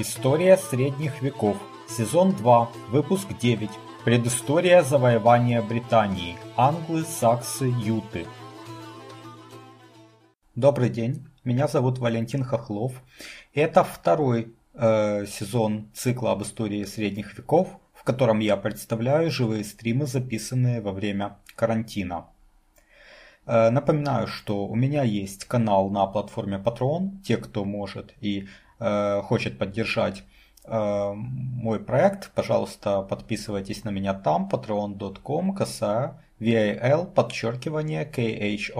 История средних веков. Сезон 2. Выпуск 9. Предыстория завоевания Британии. Англы, саксы, юты. Добрый день. Меня зовут Валентин Хохлов. Это второй э, сезон цикла об истории средних веков, в котором я представляю живые стримы, записанные во время карантина. Э, напоминаю, что у меня есть канал на платформе Patreon. Те, кто может и хочет поддержать э, мой проект, пожалуйста, подписывайтесь на меня там, patreon.com, косая VAL, подчеркивание K-H-O-K-H-L-O-V.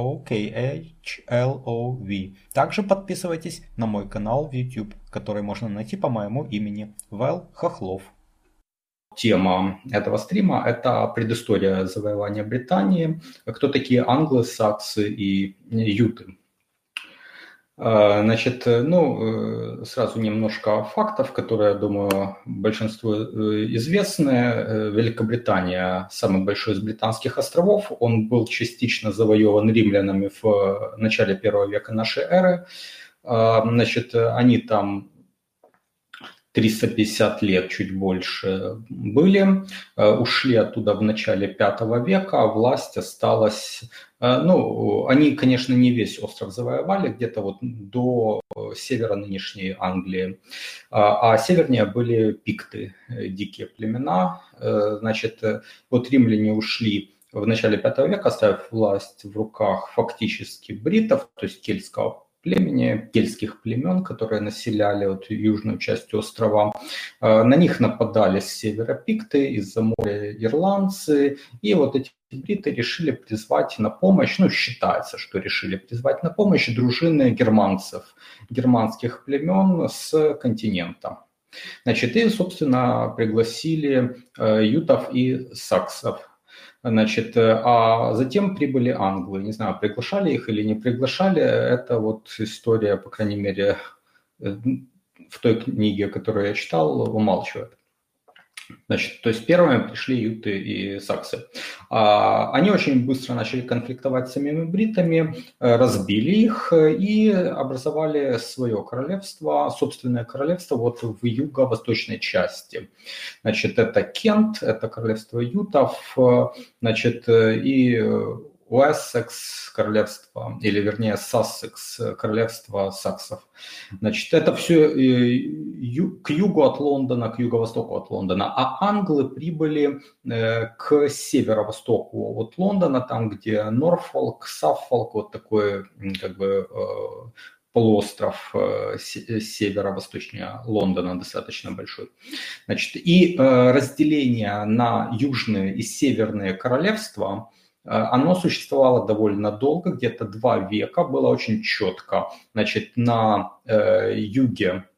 Также подписывайтесь на мой канал в YouTube, который можно найти по моему имени Вэл Хохлов. Тема этого стрима – это предыстория завоевания Британии, кто такие англы, саксы и юты. А, значит, э, ну, э, сразу немножко фактов, которые, я думаю, большинству э, известны. Великобритания – самый большой из британских островов. Он был частично завоеван римлянами в начале первого века нашей эры. А, значит, они там 350 лет, чуть больше были, ушли оттуда в начале пятого века, а власть осталась а, ну, они, конечно, не весь остров завоевали, где-то вот до севера нынешней Англии, а, а севернее были пикты, э, дикие племена. Э, значит, э, вот римляне ушли в начале V века, оставив власть в руках фактически бритов, то есть кельтского племени, кельтских племен, которые населяли вот южную часть острова. На них нападали с севера пикты, из-за моря ирландцы, и вот эти бриты решили призвать на помощь, ну, считается, что решили призвать на помощь дружины германцев, германских племен с континента. Значит, и, собственно, пригласили э, ютов и саксов. Значит, э, а затем прибыли англы. Не знаю, приглашали их или не приглашали. Это вот история, по крайней мере, э, в той книге, которую я читал, умалчивает. Значит, то есть первыми пришли юты и саксы. А, они очень быстро начали конфликтовать с самими бритами, э, разбили их и образовали свое королевство, собственное королевство вот в юго-восточной части. Значит, это Кент, это королевство ютов, э, значит, э, и Уэссекс, королевство, или вернее Сассекс, королевство саксов. Значит, это все э, к югу от Лондона, к юго-востоку от Лондона. А англы прибыли э, к северо-востоку от Лондона, там, где Норфолк, Саффолк, вот такой как бы э, полуостров северо-восточнее Лондона достаточно большой. Значит, и разделение на южные и северные королевства – оно существовало довольно долго, где-то два века, было очень четко. Значит, на э, юге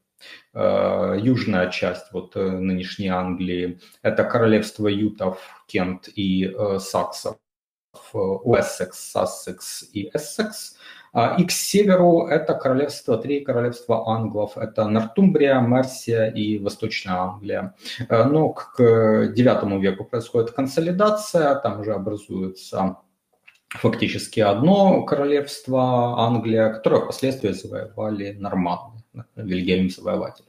э, южная часть вот э, нынешней Англии, это королевство ютов, Кент и э, саксов, Уэссекс, Сассекс и Эссекс. А, и к северу это королевство, три королевства англов. Это Нортумбрия, Мерсия и Восточная Англия. Э, но к IX веку происходит консолидация, там уже образуется фактически одно королевство Англия, которое впоследствии завоевали норманны, Вильгельм завоеватель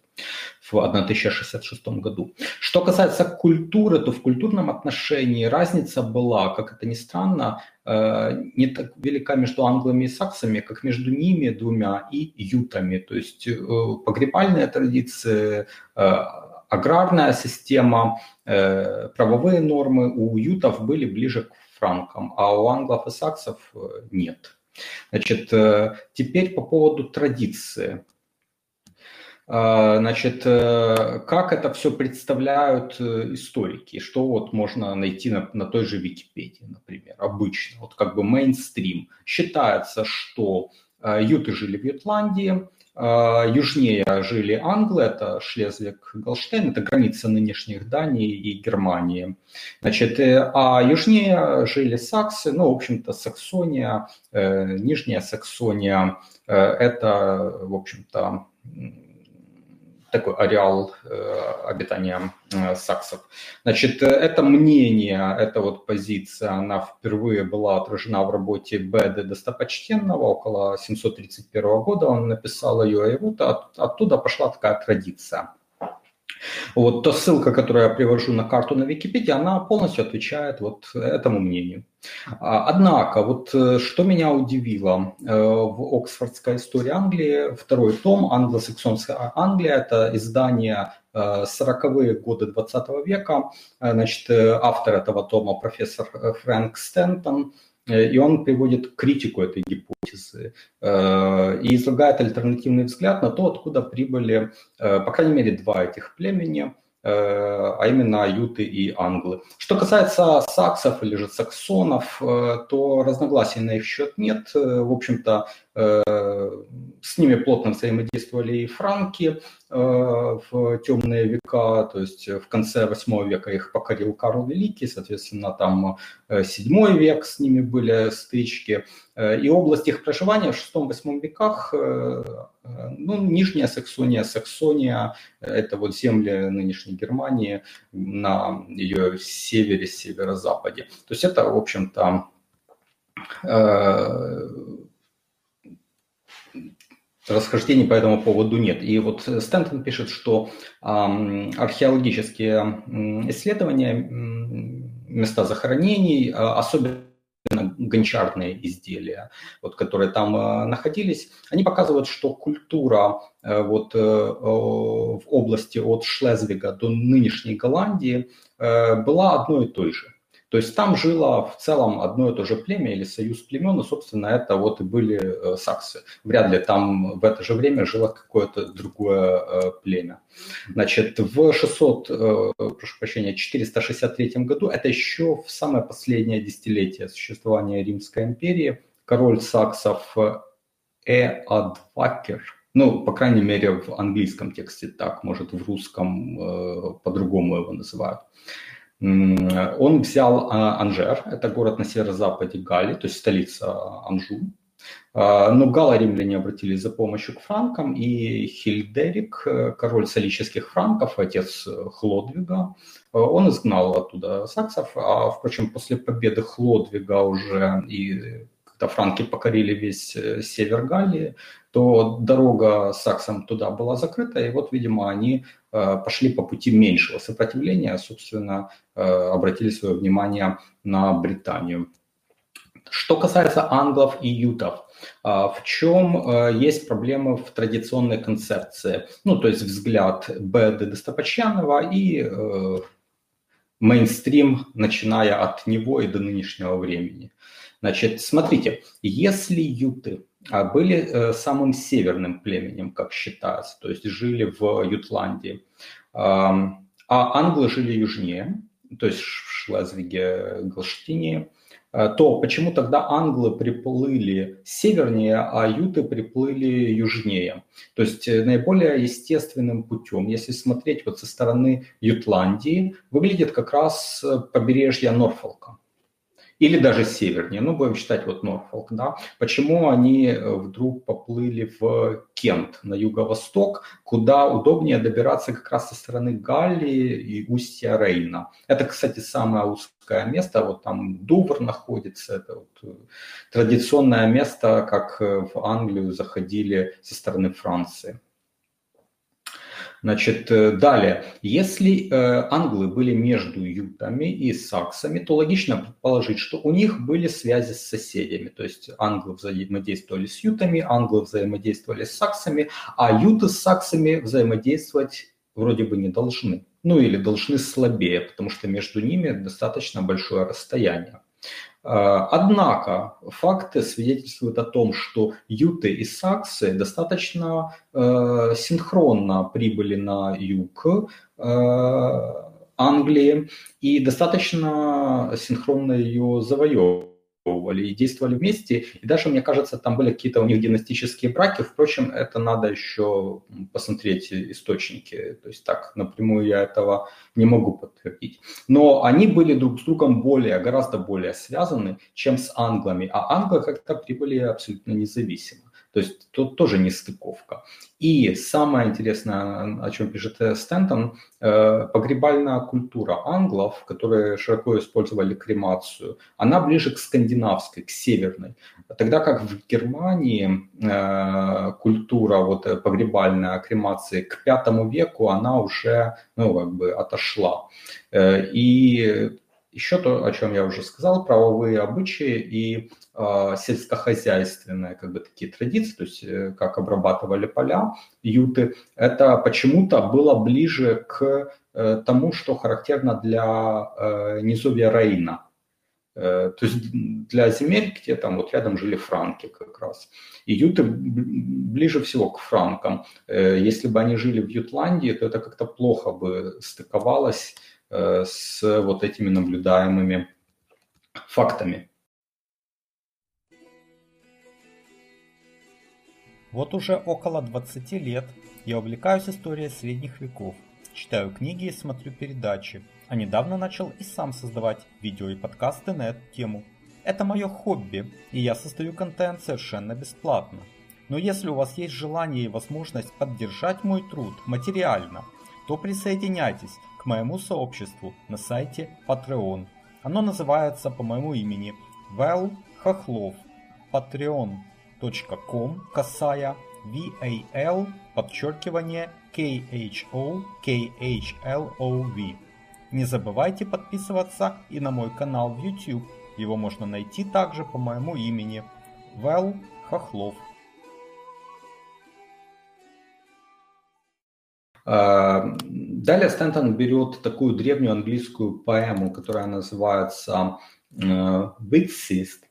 в 1066 году. Что касается культуры, то в культурном отношении разница была, как это ни странно, э, не так велика между англами и саксами, как между ними двумя и ютами. То есть э, погребальные традиции, э, аграрная система, правовые нормы у ютов были ближе к франкам, а у англов и саксов нет. Значит, теперь по поводу традиции. А, значит, э, как это все представляют э, историки? Что вот можно найти на, на той же Википедии, например, обычно, вот как бы мейнстрим. Считается, что э, юты жили в Ютландии, южнее жили англы, это Шлезвиг, Голштейн, это граница нынешних Дании и Германии. Значит, а южнее жили саксы, ну, в общем-то, Саксония, Нижняя Саксония, это, в общем-то, такой ареал э, обитания э, саксов. Значит, э, это мнение, эта вот позиция, она впервые была отражена в работе Беда Достопочтенного около 731 года, он написал ее, и вот от, оттуда пошла такая традиция. Вот, то ссылка, которую я привожу на карту на Википедии, она полностью отвечает вот этому мнению. А, однако, вот э, что меня удивило э, в Оксфордской истории Англии, второй том, англосаксонская Англия, это издание 40-е э, годы 20 века. Значит, автор этого тома профессор Фрэнк Стентон, и он приводит критику этой гипотезы и излагает альтернативный взгляд на то, откуда прибыли, по крайней мере, два этих племени – Э, а именно аюты и англы. Что касается саксов или же саксонов, э, то разногласий на их счет нет. Э, в общем-то, с ними плотно взаимодействовали и франки в темные века, то есть в конце 8 века их покорил Карл Великий, соответственно, там 7 век с ними были стычки. И область их проживания в 6-8 веках, ну, Нижняя Саксония, Саксония, это вот земли нынешней Германии на ее севере, северо-западе. То есть это, в общем-то, расхождений по этому поводу нет. И вот Стэнтон пишет, что археологические исследования, места захоронений, а, особенно гончарные изделия, вот, которые там э, находились, они показывают, что культура э, вот, э, в области от Шлезвига до нынешней Голландии была одной и той же. То есть там жило в целом одно и то же племя или союз племен, и, собственно, это вот и были э, саксы. Вряд ли там в это же время жило какое-то другое э, племя. Значит, в 600, э, прошу прощения, 463 году, это еще в самое последнее десятилетие существования Римской империи, король саксов Эадвакер, ну, по крайней мере, в английском тексте так, может, в русском э, по-другому его называют. Он взял а, Анжер, это город на северо-западе Галлии, то есть столица Анжу. А, но гало римляне обратились за помощью к франкам, и Хильдерик, король солических франков, отец Хлодвига, он изгнал оттуда саксов, а, впрочем, после победы Хлодвига уже и когда франки покорили весь э, север Галлии, то дорога саксам туда была закрыта, и вот, видимо, они э, пошли по пути меньшего сопротивления, собственно, э, обратили свое внимание на Британию. Что касается англов и ютов, в чем есть проблемы в традиционной концепции? Ну, то есть взгляд Беды Достопочьянова и мейнстрим, начиная от него и до нынешнего времени. Значит, смотрите, если юты а, были э, самым северным племенем, как считается, то есть жили в Ютландии, а англы жили южнее, то есть в Шлезвиге, Голштине, а, то почему тогда англы приплыли севернее, а юты приплыли южнее? То есть э, наиболее естественным путем, если смотреть вот со стороны Ютландии, выглядит как раз э, побережье Норфолка или даже севернее, ну, будем считать вот Норфолк, да, почему они э, вдруг поплыли в Кент, на юго-восток, куда удобнее добираться как раз со стороны Галлии и устья Рейна. Это, кстати, самое узкое место, вот там Дувр находится, это вот э, традиционное место, как э, в Англию заходили со стороны Франции. Значит, э, далее, если э, англы были между ютами и саксами, то логично предположить, что у них были связи с соседями. То есть англы взаимодействовали с ютами, англы взаимодействовали с саксами, а юты с саксами взаимодействовать вроде бы не должны. Ну или должны слабее, потому что между ними достаточно большое расстояние. А, однако факты свидетельствуют о том, что юты и саксы достаточно э, синхронно прибыли на юг э, Англии и достаточно синхронно ее завоевывали и действовали вместе. И даже, мне кажется, там были какие-то у них династические браки. Впрочем, это надо еще посмотреть источники. То есть так напрямую я этого не могу подтвердить. Но они были друг с другом более, гораздо более связаны, чем с англами. А англы как-то прибыли абсолютно независимо. То есть тут тоже не стыковка. И самое интересное, о чем пишет Стентон, э, погребальная культура англов, которые широко использовали кремацию, она ближе к скандинавской, к северной. Тогда как в Германии э, культура вот, погребальная кремации к пятому веку, она уже ну, как бы отошла. Э, и еще то, о чем я уже сказал, правовые обычаи и э, сельскохозяйственные как бы такие традиции, то есть э, как обрабатывали поля, юты, это почему-то было ближе к э, тому, что характерно для э, низовья Рейна. Э, то есть для земель, где там вот рядом жили франки как раз. И юты ближе всего к франкам. Э, если бы они жили в Ютландии, то это как-то плохо бы стыковалось с вот этими наблюдаемыми фактами. Вот уже около 20 лет я увлекаюсь историей средних веков, читаю книги и смотрю передачи, а недавно начал и сам создавать видео и подкасты на эту тему. Это мое хобби, и я создаю контент совершенно бесплатно. Но если у вас есть желание и возможность поддержать мой труд материально, то присоединяйтесь к моему сообществу на сайте Patreon. Оно называется по моему имени Вэл Хохлов. patreon.com касая VAL подчеркивание KHO KHLOV. Не забывайте подписываться и на мой канал в YouTube. Его можно найти также по моему имени Вэл Хохлов. А, далее Стентон берет такую древнюю английскую поэму, которая называется «Bitsist», э,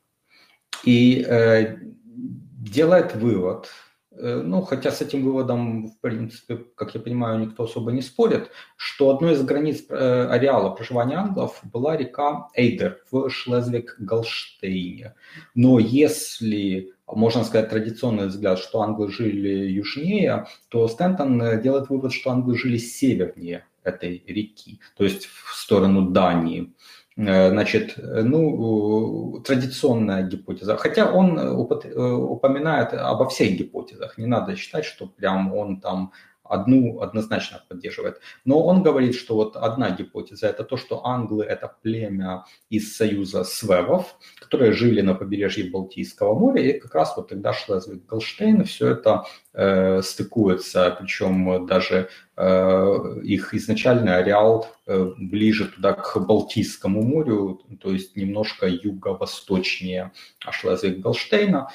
и э, делает вывод, ну, хотя с этим выводом, в принципе, как я понимаю, никто особо не спорит, что одной из границ ареала проживания англов была река Эйдер в Шлезвиг-Голштейне. Но если можно сказать, традиционный взгляд, что англы жили южнее, то Стентон э, делает вывод, что англы жили севернее этой реки, то есть в сторону Дании. Э, значит, э, ну, традиционная гипотеза. Хотя он упоминает обо всех гипотезах. Не надо считать, что прям он там одну однозначно поддерживает. Но он говорит, что вот одна гипотеза – это то, что англы – это племя из союза свевов, которые жили на побережье Балтийского моря, и как раз вот тогда Шлезвиг-Голштейн все это э, стыкуется, причем даже э, их изначальный ареал э, ближе туда к Балтийскому морю, то есть немножко юго-восточнее Шлезвиг-Голштейна.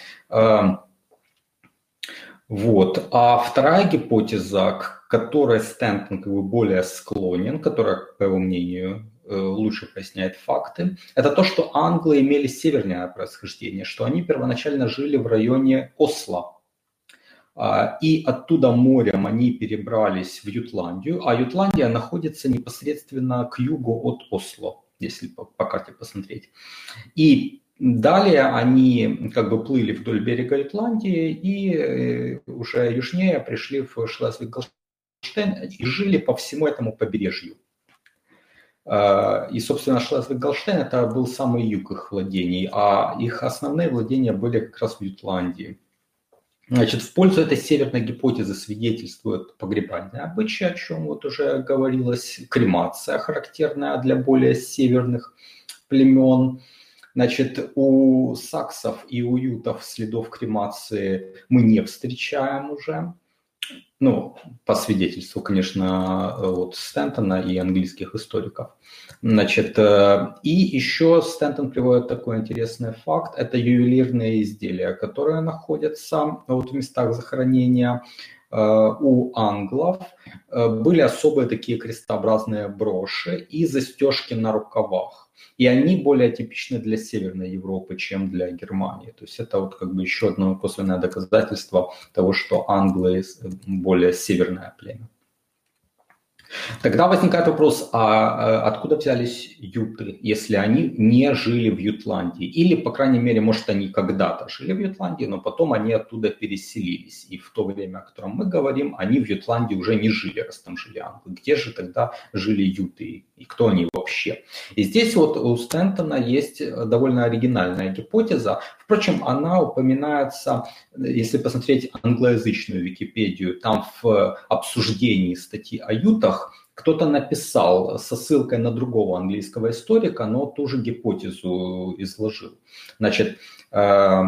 Вот. А вторая гипотеза, к которой Стэнтон как бы более склонен, которая, по его мнению, э, лучше поясняет факты, это то, что англы имели северное происхождение, что они первоначально жили в районе Осло. А, и оттуда морем они перебрались в Ютландию, а Ютландия находится непосредственно к югу от Осло, если по, по карте посмотреть. И Далее они как бы плыли вдоль берега Итландии и э, уже южнее пришли в Шлезвиг-Голштейн и жили по всему этому побережью. А, и, собственно, Шлезвиг-Голштейн это был самый юг их владений, а их основные владения были как раз в Ютландии. Значит, в пользу этой северной гипотезы свидетельствует погребальные обычаи, о чем вот уже говорилось, кремация, характерная для более северных племен – Значит, у саксов и у ютов следов кремации мы не встречаем уже. Ну, по свидетельству, конечно, от Стентона и английских историков. Значит, э, и еще Стентон приводит такой интересный факт. Это ювелирные изделия, которые находятся вот в местах захоронения э, у англов. Э, были особые такие крестообразные броши и застежки на рукавах. И они более типичны для Северной Европы, чем для Германии. То есть это вот как бы еще одно косвенное доказательство того, что англы более северное племя. Тогда возникает вопрос, а откуда взялись юты, если они не жили в Ютландии? Или, по крайней мере, может, они когда-то жили в Ютландии, но потом они оттуда переселились. И в то время, о котором мы говорим, они в Ютландии уже не жили, раз там жили англы. Где же тогда жили юты и кто они вообще? И здесь вот у Стентона есть довольно оригинальная гипотеза. Впрочем, она упоминается, если посмотреть англоязычную Википедию, там в обсуждении статьи о ютах кто-то написал со ссылкой на другого английского историка, но ту же гипотезу изложил. Значит, э,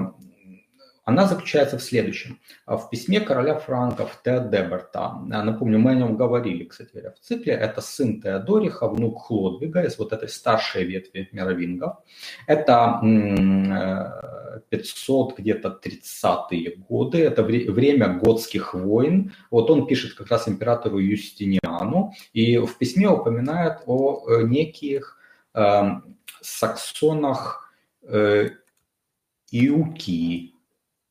она заключается в следующем. В письме короля франков Теодеберта, напомню, мы о нем говорили, кстати говоря, в цикле, это сын Теодориха, внук Хлодвига из вот этой старшей ветви мировингов. Это 500 э, где-то 30-е годы, это время готских войн. Вот он пишет как раз императору Юстиниану и в письме упоминает о э, неких э, саксонах э, Иуки,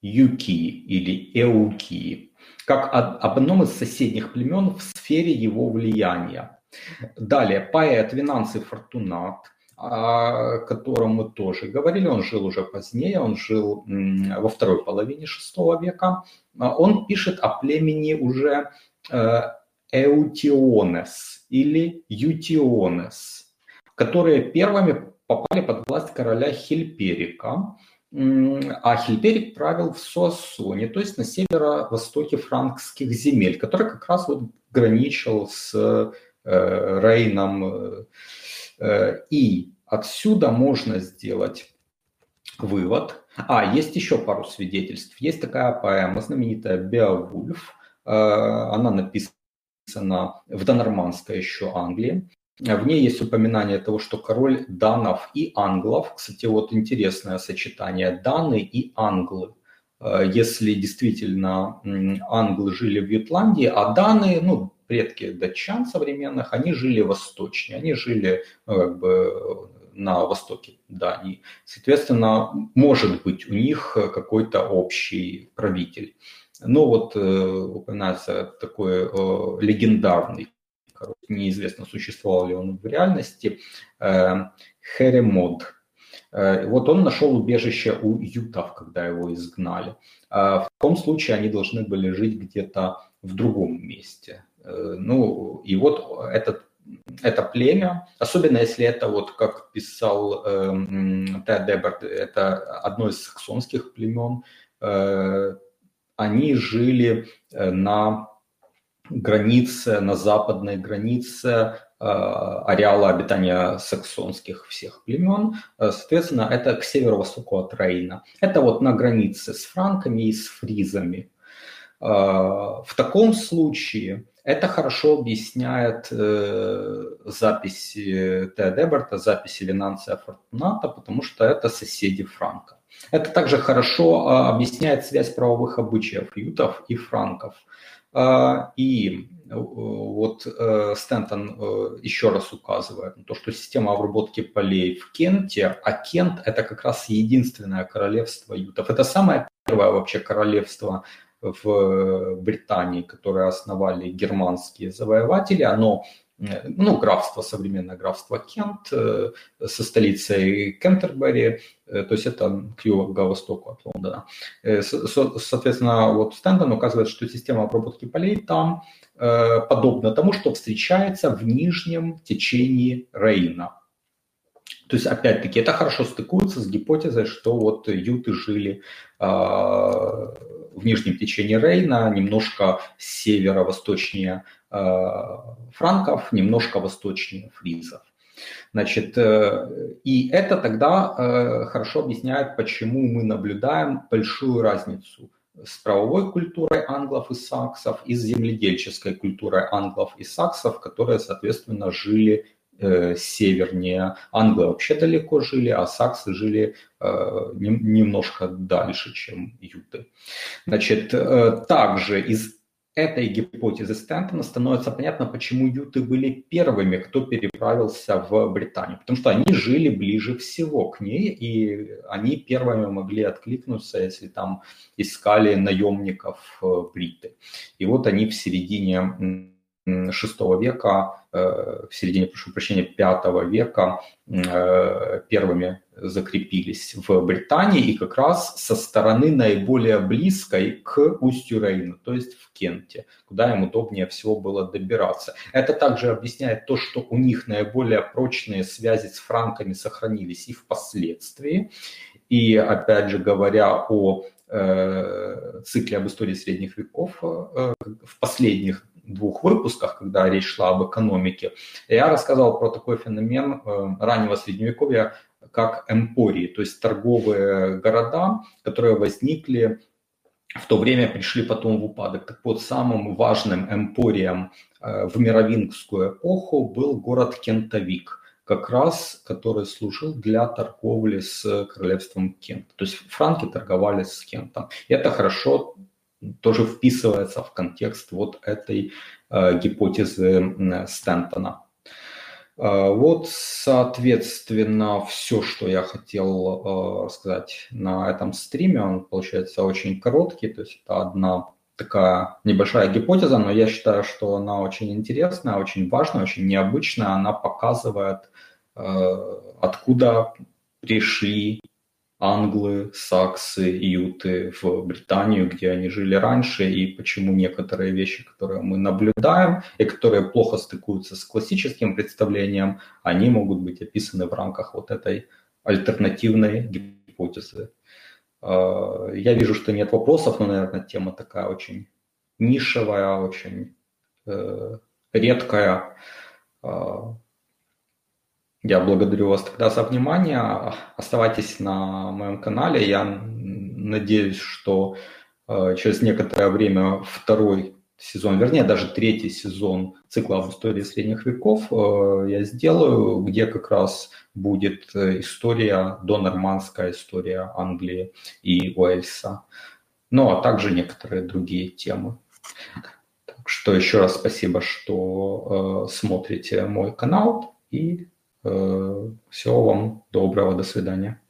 Юки или Эуки, как об одном из соседних племен в сфере его влияния. Далее, поэт Винанций Фортунат, о котором мы тоже говорили, он жил уже позднее, он жил во второй половине VI века. Он пишет о племени уже э, Эутионес или Ютионес, которые первыми попали под власть короля Хильперика, а Хильперик правил в Суассоне, то есть на северо-востоке франкских земель, который как раз вот граничил с э, Рейном. Э, и отсюда можно сделать вывод. А, есть еще пару свидетельств. Есть такая поэма знаменитая «Беовульф». Э, она написана в донормандской еще Англии. В ней есть упоминание того, что король данов и англов, кстати, вот интересное сочетание, даны и англы. Э, если действительно англы жили в Ютландии, а даны, ну, предки датчан современных, они жили восточнее, они жили ну, как бы на востоке Дании. Соответственно, может быть у них какой-то общий правитель. Но вот э, упоминается такой э, легендарный неизвестно, существовал ли он в реальности, э, Херемод. Э, вот он нашел убежище у ютов, когда его изгнали. А в таком случае они должны были жить где-то в другом месте. Э, ну, и вот этот это племя, особенно если это, вот как писал э, Тед Деберт, это одно из саксонских племен, э, они жили на границе, на западной границе э, ареала обитания саксонских всех племен. Э, соответственно, это к северо-востоку от Рейна. Это вот на границе с франками и с фризами. Э, в таком случае это хорошо объясняет записи Теодеберта, записи Винанция Фортуната, потому что это соседи Франка. Это также хорошо объясняет связь правовых обычаев ютов и франков. А, и э, вот э, Стентон э, еще раз указывает на то, что система обработки полей в Кенте, а Кент это как раз единственное королевство ютов. Это самое первое вообще королевство в Британии, которое основали германские завоеватели. Оно ну, графство, современное графство Кент э, со столицей Кентербери, э, то есть это к юго-востоку от Лондона. Соответственно, вот Стэндон указывает, что система обработки полей там подобна тому, что встречается в нижнем течении Рейна. То есть, опять-таки, это хорошо стыкуется с гипотезой, что вот юты жили э, в нижнем течении Рейна, немножко северо-восточнее Э, франков, немножко восточнее фризов. Значит, э, и это тогда э, хорошо объясняет, почему мы наблюдаем большую разницу с правовой культурой англов и саксов и с земледельческой культурой англов и саксов, которые, соответственно, жили севернее. Англы вообще далеко жили, а саксы жили немножко дальше, чем юты. Значит, также из этой гипотезы Стэнтона становится понятно, почему юты были первыми, кто переправился в Британию. Потому что они жили ближе всего к ней, и они первыми могли откликнуться, если там искали наемников э, бриты. И вот они в середине VI века, в середине, прошу прощения, V века первыми закрепились в Британии и как раз со стороны наиболее близкой к устью Рейна, то есть в Кенте, куда им удобнее всего было добираться. Это также объясняет то, что у них наиболее прочные связи с франками сохранились и впоследствии. И опять же говоря о э, цикле об истории средних веков э, в последних двух выпусках, когда речь шла об экономике, я рассказал про такой феномен э, раннего средневековья, как эмпории, то есть торговые города, которые возникли в то время пришли потом в упадок. Так вот, самым важным эмпорием э, в мировингскую эпоху был город Кентавик, как раз который служил для торговли с королевством Кент. То есть франки торговали с Кентом. И это хорошо тоже вписывается в контекст вот этой э, гипотезы Стентона. А, вот, соответственно, все, что я хотел а, рассказать на этом стриме, он получается очень короткий, то есть это одна такая небольшая гипотеза, но я считаю, что она очень интересная, очень важная, очень необычная. Она показывает, а, откуда пришли англы, саксы, юты в Британию, где они жили раньше, и почему некоторые вещи, которые мы наблюдаем, и которые плохо стыкуются с классическим представлением, они могут быть описаны в рамках вот этой альтернативной гипотезы. А, я вижу, что нет вопросов, но, наверное, тема такая очень нишевая, очень э, редкая. Я благодарю вас тогда за внимание. Оставайтесь на моем канале. Я надеюсь, что э, через некоторое время второй сезон, вернее, даже третий сезон цикла в истории средних веков э, я сделаю, где как раз будет э, история, донормандская история Англии и Уэльса. Ну, а также некоторые другие темы. Так что еще раз спасибо, что смотрите мой канал и всего вам доброго, до свидания.